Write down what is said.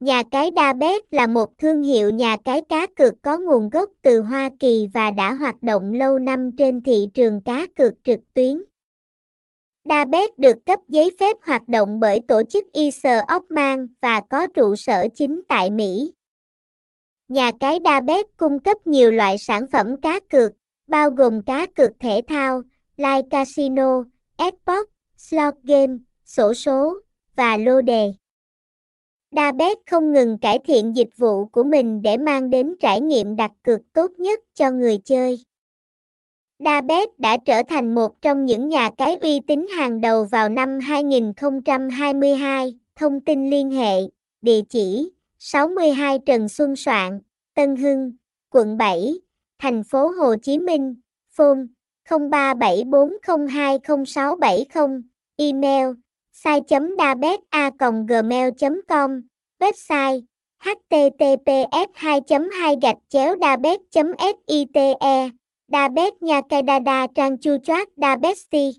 Nhà cái Dabet là một thương hiệu nhà cái cá cược có nguồn gốc từ Hoa Kỳ và đã hoạt động lâu năm trên thị trường cá cược trực tuyến. Dabet được cấp giấy phép hoạt động bởi tổ chức Isle of và có trụ sở chính tại Mỹ. Nhà cái Dabet cung cấp nhiều loại sản phẩm cá cược, bao gồm cá cược thể thao, live casino, esports, slot game, sổ số và lô đề. Dabet không ngừng cải thiện dịch vụ của mình để mang đến trải nghiệm đặt cược tốt nhất cho người chơi. Dabet đã trở thành một trong những nhà cái uy tín hàng đầu vào năm 2022. Thông tin liên hệ, địa chỉ 62 Trần Xuân Soạn, Tân Hưng, quận 7, thành phố Hồ Chí Minh, phone 0374020670, email sai.dabet.a.gmail.com, website https 2 2 gạch chéo dabet site Dabet Nha Cây Đa Đa Trang Chu Choát Dabesti